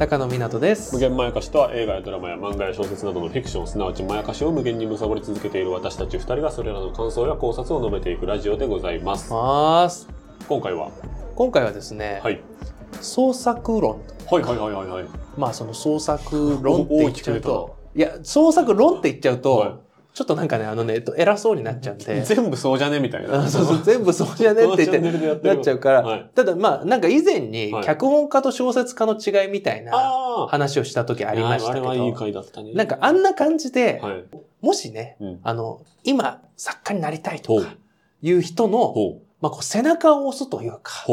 高野湊です無。限まやかしとは映画やドラマや漫画や小説などのフィクション、すなわちまやかしを無限に貪り続けている私たち二人がそれらの感想や考察を述べていくラジオでございます。ます。今回は、今回はですね、はい。創作論。はいはいはいはいはい。まあその創作論って言っちゃうと、いや、創作論って言っちゃうと、はいちょっとなんかね、あのね、えっと偉そうになっちゃうんで、全部そうじゃねみたいな。あ そうそう、全部そうじゃねって言ってなっちゃうから、はいただまあなんか以前にはい脚本家と小説家の違いみたいな。話をした時ありましたけあれはいいど、回だったね。なんかあんな感じで、はい。もしね、うん。あの、今作家になりたいとかいう人の。まあこう背中を押すというか。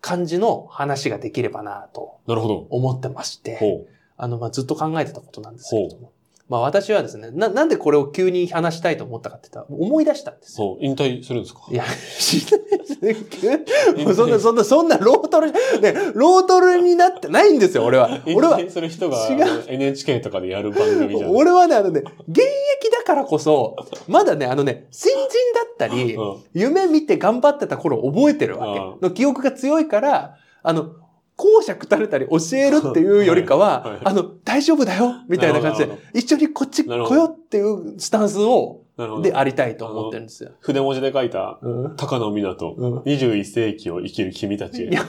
感じの話ができればなとなるほど。思ってまして。あの、まあ、ずっと考えてたことなんですけれども。まあ、私はですね、な、なんでこれを急に話したいと思ったかって言ったら、思い出したんですよ。そう。引退するんですか？いや、しないですね。そんな、そんな、そんなロートル、ね、ロートルになってないんですよ、俺は。引俺は、退する人が違う NHK とかでやる番組じゃん。俺はね、あのね、現役だからこそ、まだね、あのね、新人だったり、うん夢見て頑張ってた頃を覚えてるわうんけ。の記憶が強いから、あの、講釈垂れたり教えるっていうよりかは、はいはい。あの、大丈夫だよみたいな感じで一緒にこっち来よっていうスタンスを。でありたいと思ってるんですよ。筆文字で書いた、うん。高野湊、うん。21世紀を生きる君たち。へいや、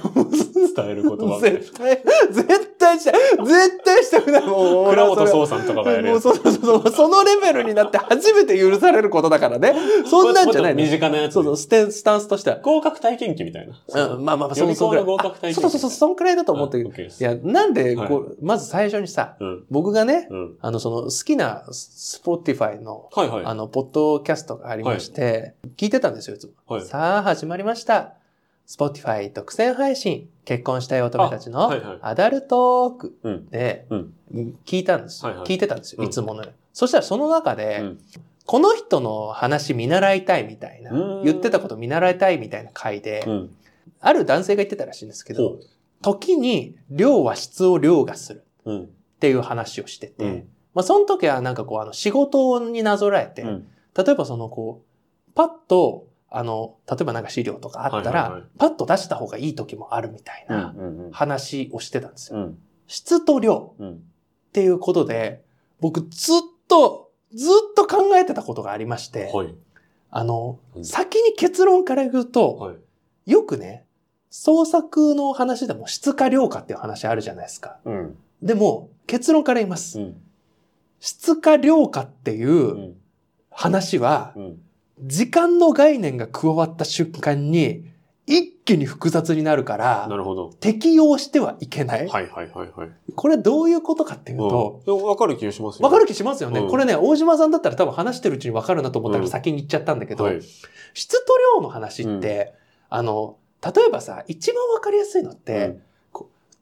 伝える言葉。絶対、絶対したい、絶対したくない。もう、倉本聰さんとかがやるそうそうそう、そのレベルになって初めて許されることだからね。そんなんじゃないもっと身の。近なやつ。そうそう、ステンスタンスとしては。合格体験記みたいな。うん、まあまあまあ、そのくらい合格体験あそうそうそう、そんくらいだと思ってるいや、なんで、はいこう、まず最初にさ、うん。僕がね、うん。あの、その、好きな、 Spotify の、はいはい。あの、ポッドキャストがありまして、聞いてたんですよ、いつも。はい。さあ、始まりました。Spotify 独占配信、結婚したい乙女たちのアダルトークうん。でうん。聞いたんですよ。はいはい聞いてたんですよ、うんいつものように。そしたらその中で、うんこの人の話見習いたいみたいなうん、言ってたこと見習いたいみたいな回で、うん。ある男性が言ってたらしいんですけど、ほ時に量は質を凌駕する。っていう話をしてて、うんまあその時はなんかこうあの仕事になぞらえて、うん。例えばそのこう、パッと、あの、例えばなんか資料とかあったら、パッと出した方がいい時もあるみたいうん。なうん。話をしてたんですよ。うん。質と量うん。っていうことで、僕ずっと、ずっと考えてたことがありまして、はい。あの、うん先に結論から言うと、はい。よくね、創作の話でも質か量かっていう話あるじゃないですか。うん。でも、結論から言います。うん。質か量かっていううん話は、うん。時間の概念が加わった瞬間に、一気に複雑になるからな、るほど。適用してはいけない。はいはいはいはい。これどういうことかっていうと、うんわかる気がしますよ。わかる気しますよね、うんこれね、大島さんだったら多分話してるうちにわかるなと思ったからうん先に言っちゃったんだけど、はい。質と量の話って、あの、例えばさ、一番わかりやすいのって、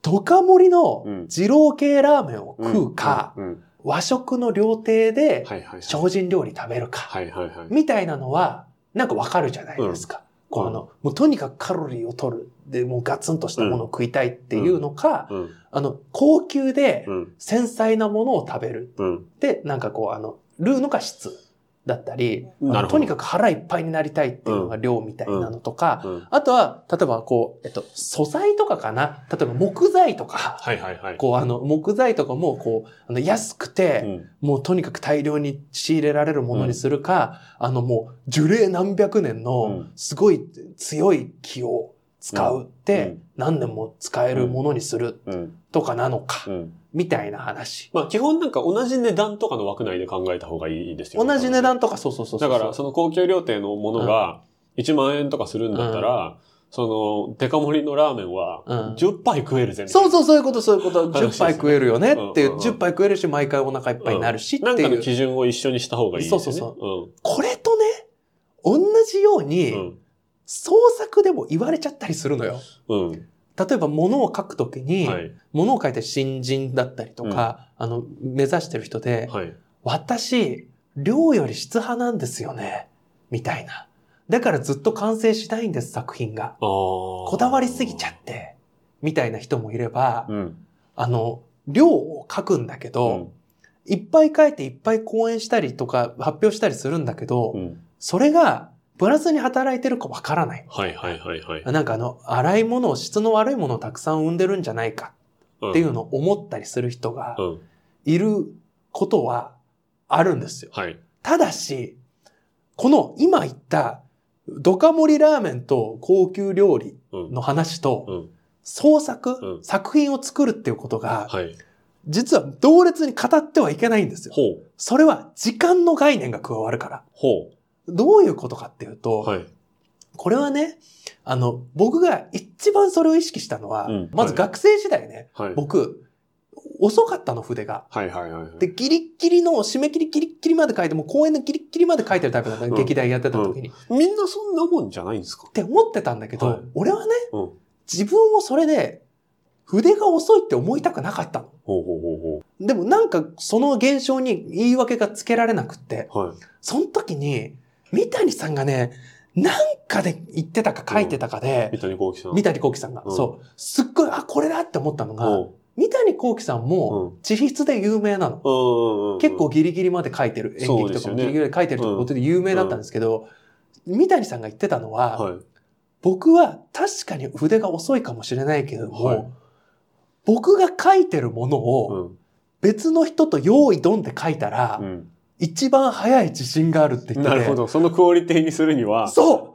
ドカ盛りのうん二郎系ラーメンを食うか、うん。うん和食の料亭で。精進料理食べるか。みたいなのは、なんかわかるじゃないですか。この、もうとにかくカロリーを取る。で、もうガツンとしたものを食いたいっていうのか、うん。あの、高級でうん。繊細なものを食べる。うん。で、なんかこう、あの、ルーのが質だったり、とにかく腹いっぱいになりたいっていうのが量みたいなのとか、うん。あとは、例えばこう、えっと、素材とかかな例えば木材とか、はいはいはい。こう、あの、木材とかも、こう、あの、安くて、うん。もうとにかく大量に仕入れられるものにするか、あのもう樹齢何百年うのんすごい強い木を使うってうん何年も使えるものにするうん。とかなのか、うん。みたいな話。まあ基本なんか同じ値段とかの枠内で考えた方がいいですよね。同じ値段とか、そうそうそうそう。だから、その高級料亭のものが1万円とかするんだったら、その、デカ盛りのラーメンはうん10杯食えるぜみたいな。そうそう、そういうこと、そういうこと。10話ですね杯食えるよねっていう、うんうんうん10杯食えるし、毎回お腹いっぱいになるしってなんかいう。の基準を一緒にした方がいいですよね。そうそうそこれとね、同じよううん。に、うん。創作でも言われちゃったりするのよ。うん。例えば物を書くときに、はい。物を書いて新人だったりとか、あの、目指してる人で、はい。私、量より質派なんですよね。みたいな。だからずっと完成しないんです、作品が。ここだわりすぎちゃって。みたいな人もいれば、うん。あの、量を書くんだけど、うんいっぱい書いていっぱい講演したりとか発表したりするんだけど、うん。それがプラスに働いてるかわからない。はいはいはいはい。なんかあの、洗い物を、質の悪いものをたくさん生んでるんじゃないかっていうのを思ったりする人がうん。いることはあるんですよ。はい。ただし、この今言ったドカ盛りラーメンと高級料理うん。の話とうん。創作、うん作品を作るっていうことが、はい。実は同列に語ってはいけないんですよ。ほう。それは時間の概念が加わるから。ほどういうことかっていうと、う。はい。これはね、あの、僕が一番それを意識したのは、うんまず学生時代ね、はい。僕、遅かったの、筆が。はいはいはいはい。で、ギリッギリの、締め切りギリッギリまで書いて、もう公演のギリッギリまで書いてるタイプだった、うん劇団やってた時に。っみんなそんなもんじゃないんですか？て思ってたんだけど、はい俺はね、うん。自分をそれで、筆が遅いって思いたくなかったの。ほうほうほうでもなんか、その現象に言い訳がつけられなくって、ほう。はい。その時に、三谷さんがね、なんかで言ってたか書いてたかで、三谷幸喜さん。三谷幸喜さんが、うんそう、すっごい、あ、これだって思ったのが、ほ三谷幸喜さんも、地筆で有名なの。結構ギリギリまで書いてる。演劇とかもギリギリまで書いてるってことで有名だったんですけど、三谷さんが言ってたのは、はい。僕は確かに筆が遅いかもしれないけども、はい僕が書いてるものうをん。別の人と用意ドンで書いたら、うん。一番早い自信があるって言ってて。なるほど。そのクオリティにするには。そ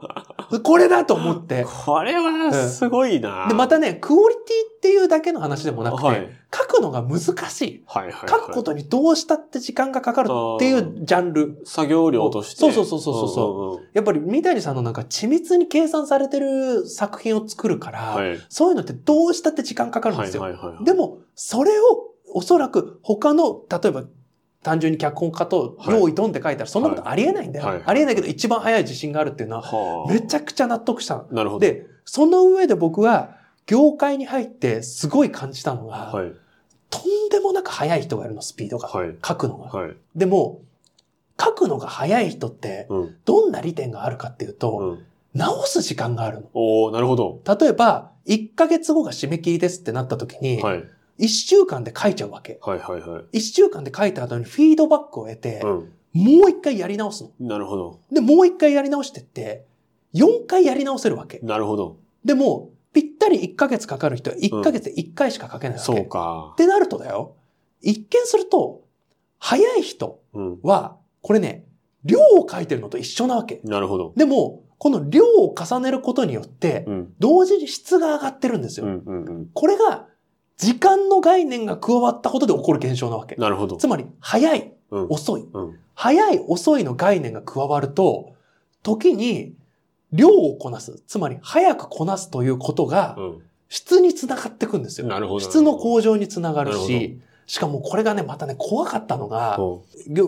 う これだと思って。これはすごいな。で、またね、クオリティっていうだけの話でもなくて、はい。書くのが難しい。はいはいはい。書くことにどうしたって時間がかかるっていうジャンル。作業量として。そうそうそうそうそううんうんやっぱり三谷さんのなんか緻密に計算されてる作品を作るから、うん。はい。そういうのってどうしたって時間かかるんはいですよ。はいはい。で、も、それをおそらく他の、例えば単純に脚本家と用意ドンって書いたらそんなことありえないんだよ。はいはいありえないけど一番早い自信があるっていうのははあ。めちゃくちゃ納得したの。なるほど。で、その上で僕は業界に入ってすごい感じたのが、はい。とんでもなく速い人がいるの、スピードが。はい。書くのが。はい。でも、書くのが速い人って、うん。どんな利点があるかっていうと、うん。直す時間があるの。おー、なるほど。例えば、1ヶ月後が締め切りですってなった時に、はい。1週間で書いちゃうわけ。はいはいはい。1週間で書いた後にフィードバックを得て、うん。もう1回やり直すの。なるほど。で、もう1回やり直してって、4回やり直せるわけ。なるほど。でも、ぴったり1ヶ月かかる人は1ヶ月で1回しか書けないわけ。そうっか。てなるとだよ、一見すると、早い人うん。は、これね、量を書いてるのと一緒なわけ。なるほど。でも、この量を重ねることによって、うん。同時に質が上がってるんですよ。うんうんうん。これが、時間の概念が加わったことで起こる現象なわけ。なるほど。つまり、早い、うん。遅い。うん。早い、遅いの概念が加わると、時に、量をこなす。つまり、早くこなすということが、うん。質につながっていくんですよ。なるほど。質の向上につながるし、しかもこれがね、またね、怖かったのが、ほ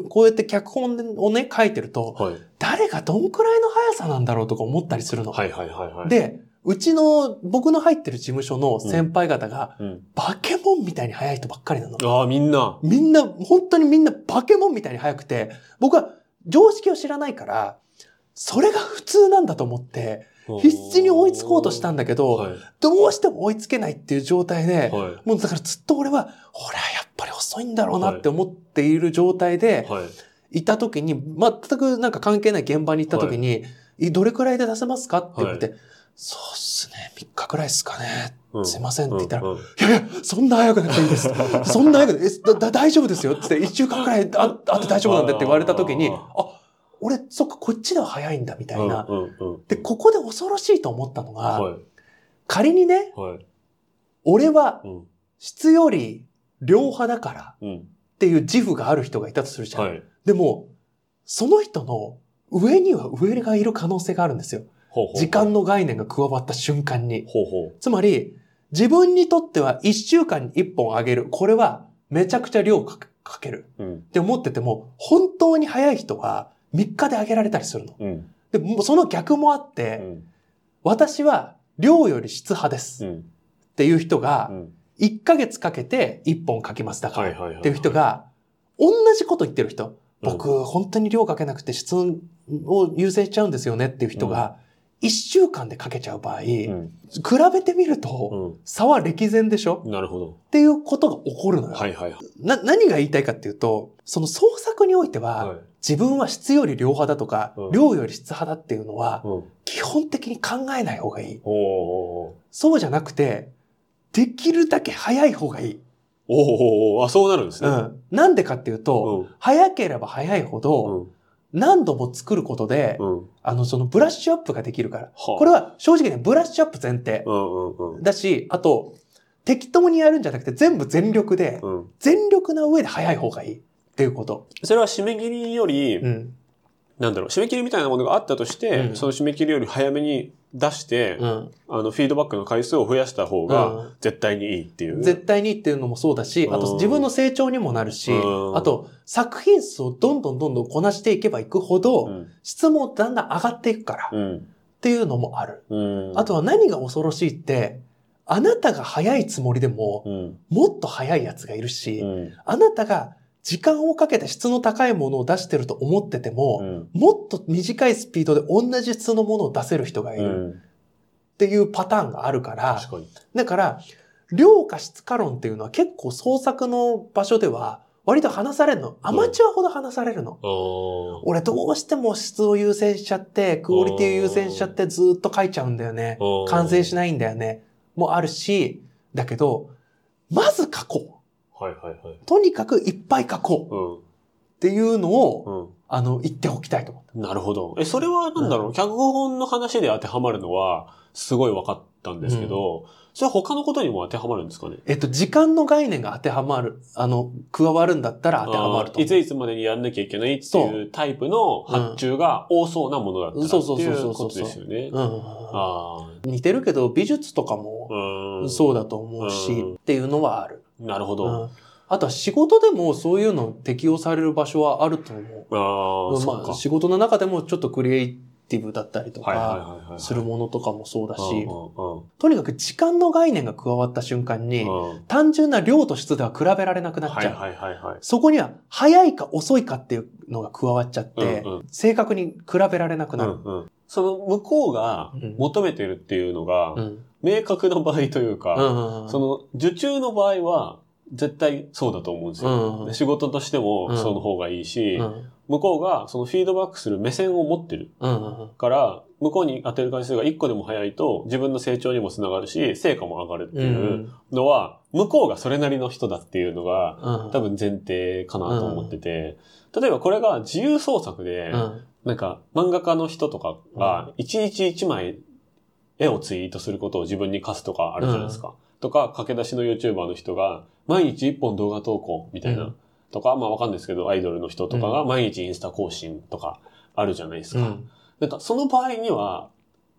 こうやって脚本をね、書いてると、うはい。誰がどんくらいの速さなんだろうとか思ったりするの。はいはいはいはい。、で、うちの、僕の入ってる事務所の先輩方が、うん。バケモンみたいに速い人ばっかりなの。ああ、みんな。みんな、本当にみんなバケモンみたいに速くて、僕は常識を知らないから、それが普通なんだと思って、必死に追いつこうとしたんだけど、はい。どうしても追いつけないっていう状態で、はもうだからずっと俺は、ほら、やっぱり遅いんだろうなって思っている状態でい。、はい。いた時に、全くなんか関係ない現場に行った時に、いどれくらいで出せますか？って言って、そうっすね、3日くらいですかね。うんすいませんって言ったら、うんうんいやいや、そんな早くなくていいです。そんな早くえだだ大丈夫ですよって言って、1週間くらいああって大丈夫なんだって言われた時に、あ俺、そっか、こっちでは早いんだ、みたいな。うんうんうん。で、ここで恐ろしいと思ったのが、はい。仮にね、はい。俺はうん。質より量派だからうん。っていう自負がある人がいたとするじゃん。はい。でも、その人の上には上がいる可能性があるんですよ。時間の概念が加わった瞬間に。ほうほつまり、自分にとっては1週間に1本あげる。これはめちゃくちゃ量かかける。う。うん。って思ってても、本当に早い人は3日であげられたりするの。うん。で、もうその逆もあっうて、ん。私は量より質派です。っうん。ていう人がう、ん。1ヶ月かけて1本書きます。だから。っていう人が、同じこと言ってる人。うん僕、本当に量かけなくて質を優先しちゃうんですよねっていう人が、1週間で書けちゃう場合、うん。比べてみると、う差は歴然でしょ？ん。なるほど。っていうことが起こるのよ。はいはいはい。な、何が言いたいかっていうと、その創作においては、はい自分は質より量派だとか、うん量より質派だっていうのは、うん。基本的に考えない方がいい。おおそうじゃなくて、できるだけ早い方がいい。おおおあ、そうなるんですね。うん。なんでかっていうと、うん。早ければ早いほうど、ん。何度も作ることで、うん。ああの、そのブラッシュアップができるから。ここれ、は正直ね、ブラッシュアップ前提。だし、あと、適当にやるんじゃなくて全部全力で、うん。全力な上で早い方がいいっていうこと。それは締め切りより、うん。なんだろう、締め切りみたいなものがあったとして、うんその締め切りより早めに出して、うん。あの、フィードバックの回数を増やした方うがん、絶対にいいっていう。絶対にっていうのもそうだし、あうんと自分の成長にもなるしう、んあと作品数をどんどんどんどんこなしていけばいくほど、うん。質もだんだん上がっていくからっうん。ていうのもある。うん。あとは何が恐ろしいって、あなたが早いつもりでも、うん。もっと早いやつがいるし、うん。あなたが時間をかけて質の高いものを出してると思ってても、うん。もっと短いスピードで同じ質のものを出せる人がいうるん。っていうパターンがあるから、確かに。だから、量か質化論っていうのは結構創作の場所では割と話されるの。アマチュアほど話されるの。あー俺どうしても質を優先しちゃって、クオリティを優先しちゃってずっと書いちゃうんだよね。うん完成しないんだよね。もあるし、だけど、まず書こはいはいはい。う。とにかくいっぱい書こううっていうのを、ん。うん。あの、言っておきたいと思っなるほど。え、それはなんだろう、う脚本の話で当てはまるのは、すごい分かったんですけど、それは他のことにも当てはまるんですかね？た。えっと、時間の概念が当てはまる、あの、加わるんだったら当てはまるといついつまでにやんなきゃいけないっていうタイプの発注が多そうなものだったらっていうことですよね。似てるけど、美術とかも。そうだと思うし、うんっていうのはある。なるほど。うん。あとは仕事でもそういうの適用される場所はあると思う。ああ、そうか。まあ、仕事の中でもちょっとクリエイティブだったりとか。するものとかもそうだし、うんとにかく時間の概念が加わった瞬間に、うんうん単純な量と質では比べられなくなっちゃう。そこには早いか遅いかっていうのが加わっちゃって、うんうん正確に比べられなくなる。うんうんその向こうがうん求めてるっていうのがう、ん明確な場合というか、うんその受注の場合は絶対そうだと思うんですよ。うんで仕事としてもその方がいいし、うん。向こうがそのフィードバックする目線を持ってるうんから、向こうに当てる回数が1個でも早いと自分の成長にもつながるし、成果も上がるってういうん。のは、向こうがそれなりの人だっていうのがうん。多分前提かなと思ってて、例えばこれが自由創作で、うん。なんか漫画家の人とかが1日1枚絵をツイートすることを自分に課すとかあるじゃないですか。とか、駆け出しの YouTuber の人が毎日1本動画投稿みたいな。うんとか、まあわかんないですけど、アイドルの人とかがう毎日インスタ更新とかあるじゃないですか。うんなんかその場合には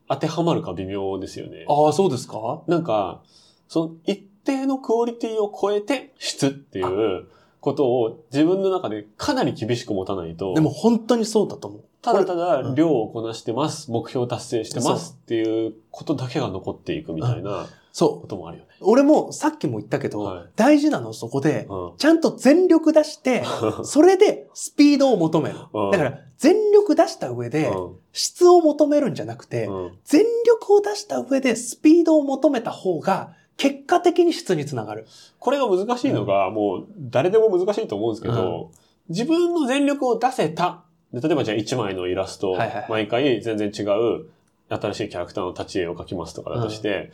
当てはまるか微妙ですよね。ああ、そうですか？なんか、その一定のクオリティを超えて質っていうことを自分の中でかなり厳しく持たないと。でも本当にそうだと思う。ただただうん量をこなしてます、目標達成してますっていうことだけが残っていくみたいなそう。こともあるよね。俺もさっきも言ったけど、はい大事なのはそこで、うんちゃんと全力出して、それでスピードを求める。うんだから、全力出した上で、うん質を求めるんじゃなくて、うん全力を出した上でスピードを求めた方が、結果的に質につながる。これが難しいのが、もう誰でも難しいと思うんですけど、自分の全力を出せた。で例えばじゃあ1枚のイラスト、はいはいはい毎回全然違う新しいキャラクターの立ち絵を描きますとかだとして、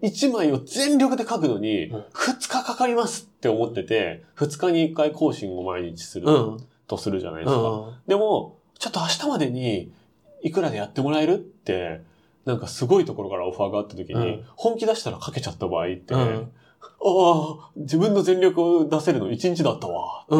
1枚を全力で描くのにうん2日かかりますって思ってて、2日に1回更新を毎日するうん。とするじゃないでうすか。ん。でも、ちょっと明日までにいくらでやってもらえるって、なんかすごいところからオファーがあった時に、うん本気出したらかけちゃった場合って、うんああ、自分の全力を出せるの1日だったわ、う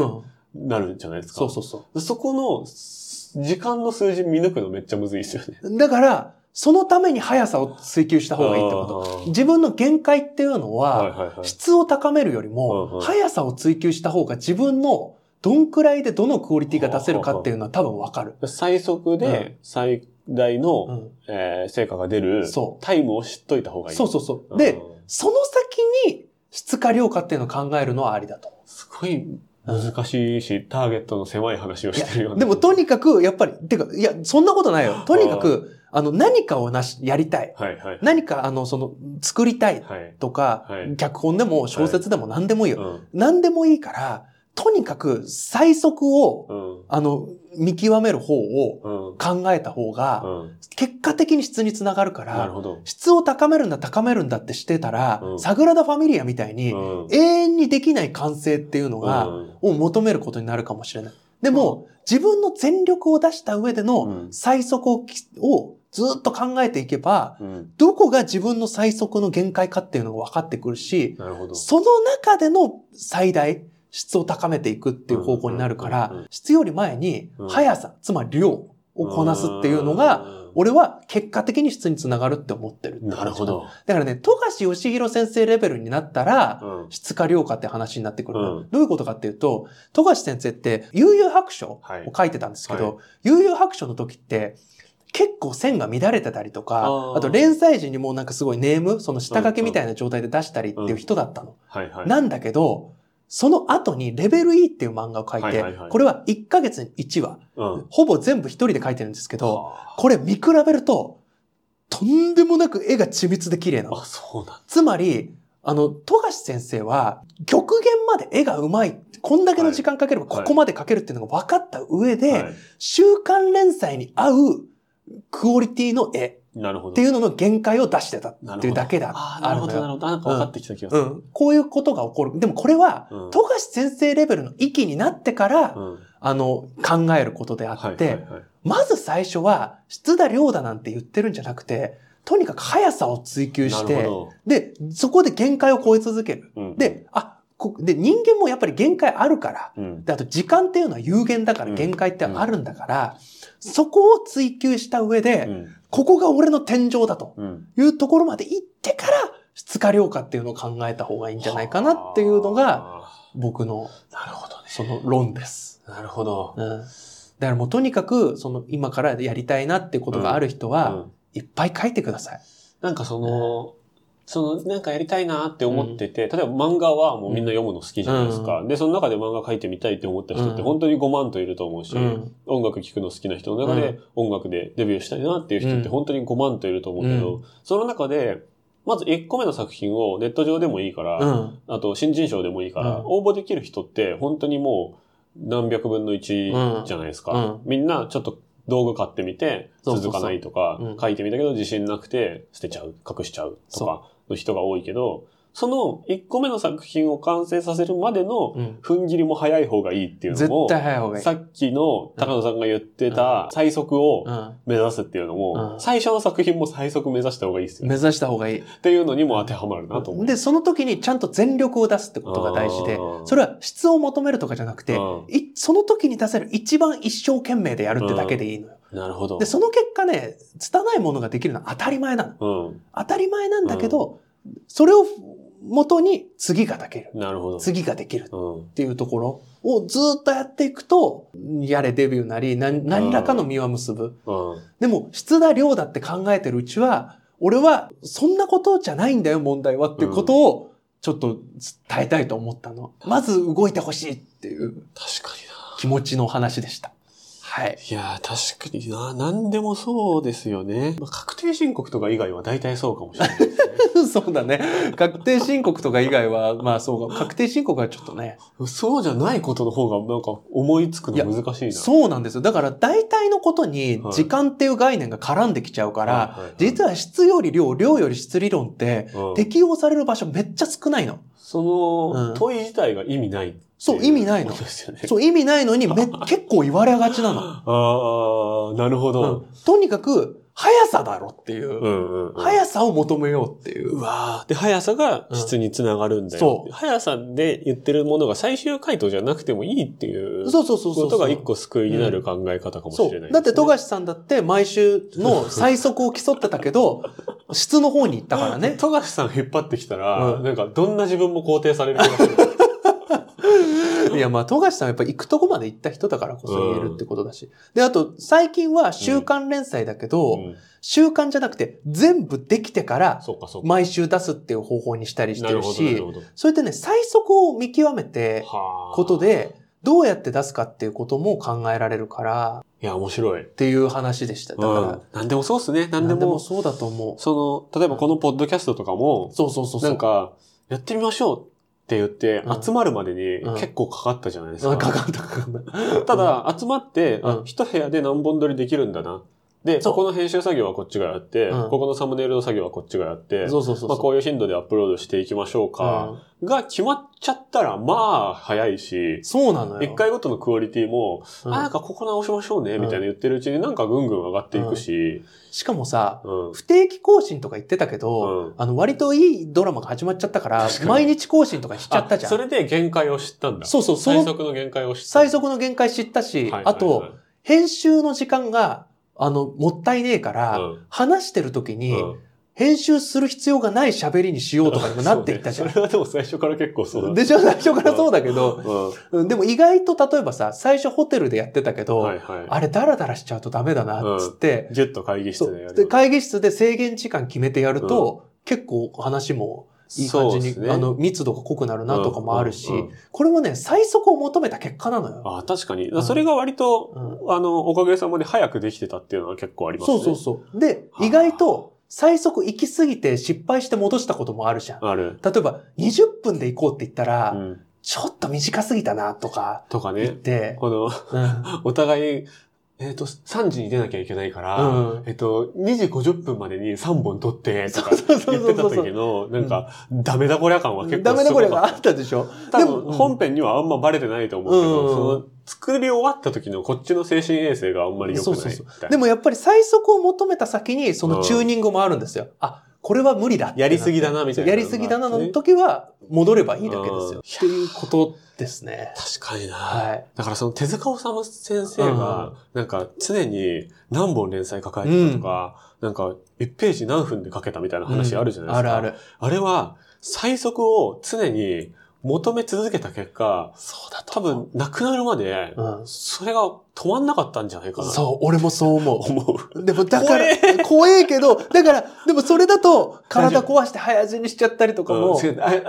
ん。なるじゃないですか。そうそうそそこのす時間の数字見抜くのめっちゃむずいですよね。う。だから、そのために速さを追求した方がいいってこと。と自分の限界っていうのは。質を高めるよりうんも、うん速さを追求した方が自分のどんくらいでどのクオリティが出せるかっていうのは多分わかる。最速で最大の、うんえー成果が出るタイムを知っといた方がいい。そうそうそう。うんで、その先に質か量かっていうのを考えるのはありだと思すごい難しいし、ターゲットの狭い話をしてるようう。な。でもとにかく、やっぱり、てか、いや、そんなことないよ。とにかく、あの、何かをなし、やりたい。はいはい。何か、あの、その、作りたいはい。とか、はい脚本でも小説でも何でもいいよ。うん。何でもいいから、とにかく最速を、うん。あの、見極める方をうん。考えた方が、うん。結果的に質につながるから。質を高めるんだ、高めるんだってしてたら、うんサグラダ・ファミリアみたいに、うん。永遠にできない完成っていうのが、うんを求めることになるかもしれない。でも、自分の全力を出した上でうのん最速をずっと考えていけば、うん。どこが自分の最速の限界かっていうのが分かってくるし。その中での最大、質を高めていくっていう方向になるから、質より前にうん速さ、つまり量をこなすっていうのが、俺は結果的に質につながるって思ってるなるほ。ど。だからね、富樫義弘先生レベルになったら、うん。質か量かって話になってくるの、うんどういうことかっていうと、富樫先生って、悠々白書をはい書いてたんですけど、はい悠々白書の時って、結構線が乱れてたりとか、あと連載時にもうなんかすごいネーム、その下書きみたいな状態で出したりっていう人だったの。はいはい。なんだけど、その後にレベル E っていう漫画を書いて、これは1ヶ月に1話、うん。ほぼ全部一人で書いてるんですけど、はこれ見比べると、とんでもなく絵が緻密で綺麗なの。あ、。そうなんつまり、あの、富樫先生は、極限まで絵がうまい。こんだけの時間かければはいここまでかけるっていうのが分かった上で、はい。週刊連載に合うクオリティの絵なるほど。っていうのの限界を出してたっていうだけだ。あーなるほど、なるほほど。なんか分かってきた気がする。うん。こういうことが起こる。でもこれは、うん富樫先生レベルの域になってから、うん。あの、考えることであはいって、はいはい。まず最初は、質だ量だなんて言ってるんじゃなくて、とにかく速さを追求して、で、そこで限界を超え続ける。ど。うん、で、あ、こで、人間もやっぱり限界あるから、うん。で、あと時間っていうのは有限だからうん限界ってあるんだから、そこを追求した上で、うん。ここが俺の天井だとうん。いうところまで行ってから、質化量化っていうのを考えた方がいいんじゃないかなっていうのが、あ僕のー、なるほどね。その論です。なるほど。うん。だからもうとにかく、その今からやりたいなってことがある人は、うんいっぱい書いてください。なんかその、その、なんかやりたいなって思ってて、例えば漫画はもうみんな読むの好きじゃないですか。で、その中で漫画描いてみたいって思った人ってうん本当に5万といると思うし、うん。音楽聴くの好きな人の中で音楽でデビューしたいなっていう人ってうん。本当に5万といると思うけど、うその中で、まず1個目の作品をネット上でもいいから、うん。あと新人賞でもいいから、うん。応募できる人って本当にもう何百分の1じゃないですか。うん。みんなちょっと道具買ってみて続かないとかうん、書いてみたけど自信なくて捨てちゃう、隠しちゃうとか。の人が多いけど、その1個目の作品を完成させるまでのうん。踏ん切りも早い方がいいっていうの絶も、対早い方がいい。さっきの高野さんが言ってた最速をうん。目指すっていうのも、うん最初の作品も最速目指した方がいいですよね。目指した方がいい。っていうのにも当てはまるなと思う。で、その時にちゃんと全力を出すってことが大事でそれは質を求めるとかじゃなくて、その時に出せる一番一生懸命でやるってだけでいいのよ。なるほど。で、その結果ね、拙いものができるのは当たり前なの。うん。当たり前なんだけど、それを元に次ができる。なるほど。次ができるっうん。ていうところをずっとやっていくと、やれデビューなり、何何らかの実は結ぶ。うん。でも、質だ量だって考えてるうちは、俺は、そんなことじゃないんだよ、問題はっていうことを、ちょっと伝えたいと思ったの。まず動いてほしいっていう確か気持ちの話でした。はい。いやー、確かにな。何でもそうですよね。まあ、確定申告とか以外は大体そうかもしれないですね。そうだね。確定申告とか以外は、まあそうか。確定申告はちょっとね。そうじゃないことの方がなんか思いつくの難しいな。そうなんですよ。だから大体のことにはい時間っていう概念が絡んできちゃうから、はいはいはい実は質より量、量より質理論って、うん適用される場所めっちゃ少ないの。その、うん問い自体が意味ないそう意味ないのですよね。そう、意味ないのにめ、結構言われがちなの。ああ、なるほうどん。とにかく、速さだろっていう。うんうんうん。速さを求めようっていうう。わーで、速さが質につながるんだよ。そう速さで言ってるものが最終回答じゃなくてもいいっていうそうそうそうそう。ことが一個救いになる考え方かもし。れないですね。だって、富樫さんだって毎週の 最速を競ってたけど、質の方に行ったからね。富樫さん引っ張ってきたら、うんなんかどんな自分も肯定される気がする。いや、まあ、富樫さんはやっぱ行くとこまで行った人だからこそ言えるってことだし。で、あと、最近は週刊連載だけど、うん週刊じゃなくて、全部できてから。毎週出すっていう方法にしたりしてるなるるし、ほど。それでね、最速を見極めて、はあこと、で、どうやって出すかっていうことも考えられるから、いや、面白い。っていう話でした。だから、うん。なんでもそうっすね。なんで何でもも、そうだと思う。その、例えばこのポッドキャストとかも、そうそうそうそう。なんか、やってみましょうって言ってう、ん集まるまでにうん結構かかったじゃないですあ、か。かかったかかった。ただ、集まって、一部屋で何本撮りできるんだな。で、ここの編集作業はこっちがやって、うんここのサムネイルの作業はこっちがやって、そうそうそう。まあこういう頻度でアップロードしていきましょうか。が決まっちゃったら、まあ、早いし、そうなのよ。一回ごとのクオリティも、うんあ、なんかここ直しましょうね、うんみたいな言ってるうちになんかぐんぐん上がっていくし、しかもさ、うん。不定期更新とか言ってたけど、うんあの、割といいドラマが始まっちゃったから毎日更新とかしちゃったじゃん。あそれで限界を知ったんだ。そうそう、その最速の限界を知った。最速の限界知ったし、はいはいはいあと、、編集の時間が、あの、もったいねえから、うん話してる時に、うん編集する必要がない喋りにしようとかにもなっていったじゃん。それはでも最初から結構そうだった。でしょ？最初からそうだけど、うん。うんでも意外と例えばさ、最初ホテルでやってたけど、はいはい。あれダラダラしちゃうとダメだな、っつって、ギュッと会議室でやる。で会議室で制限時間決めてやると、結構話もいい感じに、ねあの、密度が濃くなるなとかもあるし、うんうんこれもね、最速を求めた結果なのよ。あ確かに。んそれが割と、うんあの、おかげさまで早くできてたっていうのは結構ありますね。そうそうそう。で、はあ意外と最速行き過ぎて失敗して戻したこともあるじゃん。ある。例えば、20分で行こうって言ったら、うん。ちょっと短すぎたなとかとか言っね、て、この、うん お互い、えっ、と、3時に出なきゃいけないから、うん。えっ、と、2時50分までに3本撮って、とか言ってた時の、なんか、ダメだこりゃ感は結構ダメだこれがあすったでしょ。ごかった。多分、うん。本編にはあんまバレてないと思うけど、うんその、作り終わった時のこっちの精神衛生があんまり良くない。でもやっぱり最速を求めた先にそのチューニングもあるんですよ。あ、これは無理だやりすぎだな、みたいな。やりすぎだなの時は戻ればいいだけですうんよ。っていうことですね。確かにな、はい。だからその手塚治虫先生が、なんか常に何本連載抱えてたとか、なんか1ページ何分で書けたみたいな話あるじゃないですか。あるある。あれは最速を常に求め続けた結果、そうだ多分なくなるまで、うん。それが止まんなかったんじゃないかな。そう、俺もそう思う。思う。でもだから怖、怖えけど、だから、でもそれだと体壊して早死にしちゃったりとかも、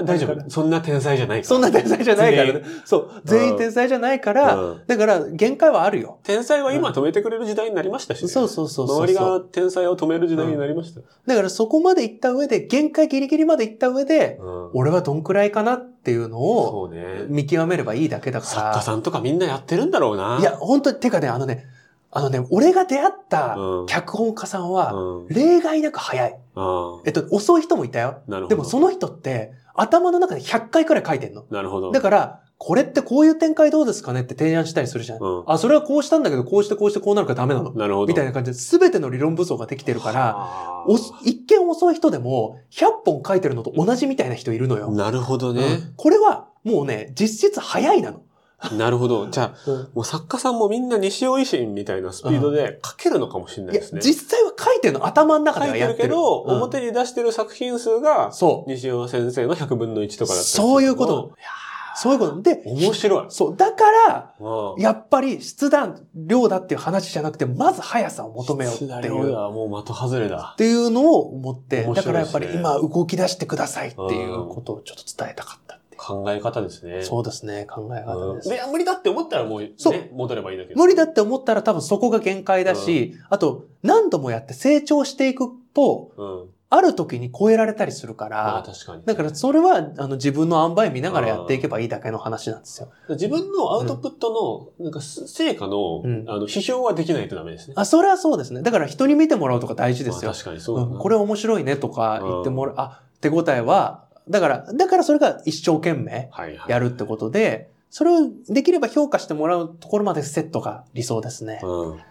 大丈夫。そんな天才じゃないから。そんな天才じゃないからね。そう、全員天才じゃないから、うんだから限界はあるよ。天才は今止めてくれる時代になりましたし、ねそうそうそうそう。周りが天才を止める時代になりました。だからそこまで行った上で、限界ギリギリまで行った上で、うん俺はどんくらいかなっていうのを。見極めればいいだけだ作か家さんとかみんなやってるんだろうな。ら。いや、本当に、てかね、あのね、あのね、俺が出会ったうん脚本家さんは、うん。例外なく早い。あえっと、遅い人もいたよ。でもその人って、頭の中で100回くらい書いてんの。なるほど。だから、これってこういう展開どうですかねって提案したりするじゃん。うんあ、それはこうしたんだけど、こうしてこうしてこうなるからダメなの。なるほど。みたいな感じで、すべての理論武装ができてるから、一見遅い人でも、100本書いてるのと同じみたいな人いるのよ。ーなるほどうんね。これは、もうね、実質早いなの。なるほど。じゃあ、もう作家さんもみんな西尾維新みたいなスピードで書けるのかもしれないですね。実際は書いてるの、頭の中書いてではやってる。るけど、うん表に出してる作品数が、そう。西尾先生の100分の1とかだったそういうこと。そういうこと。で、面白い。そう。だから、うんやっぱり質だ、量だっていう話じゃなくて、まず速さを求めようっていう。量だもう的外れだっ。ていうのを思って、ねだからやっぱり今動き出してくださいっていうことをちょっと伝えたかった。考え方ですね。そうですね、考え方です。うんで、無理だって思ったらもう、ねそう、戻ればいいだけど。無理だって思ったら多分そこが限界だし、あと何度もやって成長していくと、うん。ある時に超えられたりするかまあら、確かに。だからそれはあの自分の塩梅見ながらやっていけばいいだけの話なんですよ。自分のアウトプットの、なんか、成果の、うんあの、批評はできないとダメですね。あ、それはそうですね。だから人に見てもらうとか大事ですよまあ。確かにそうこれ面白いねとか言ってもらう、あ、手応えは、だから、だからそれが一生懸命はいはい。やるってことで、それをできれば評価してもらうところまでセットが理想ですね。うん。って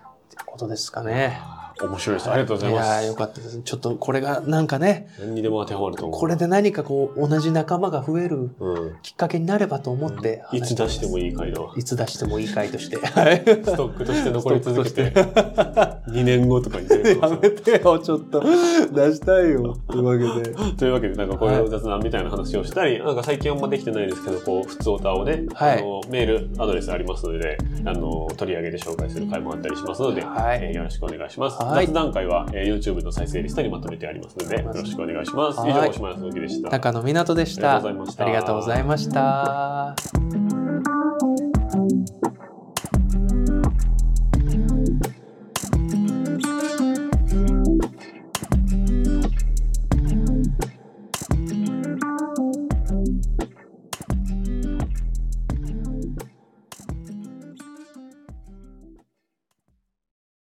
ことですかね。面白いです。ありがとうございまいやーよす。かったです。ちょっとこれがなんかね、何にでも当てはまると思う。これで何かこう、同じ仲間が増えるうん。きっかけになればと思っていつ出してもいいい回だわ。いつ出してもいい回として。はい。ストックとして残り続けて、2年後とかに出るかやめてよ、ちょっと。出したいよ。というわけで。というわけで、なんかこういう雑談みたいな話をしたり、なんか最近あんまできてないですけど、こう、普通オタをね、はいあの、メールアドレスありますので、あの、取り上げで紹介する回もあったりしますので、はいえーよろしくお願いします。はい雑談会は、えー YouTube の再生リストにまとめてありますので、よろしくお願いします。はい以上、おしまいの鈴木でした。中野湊でした。ありがとうございましたありがとうございました。す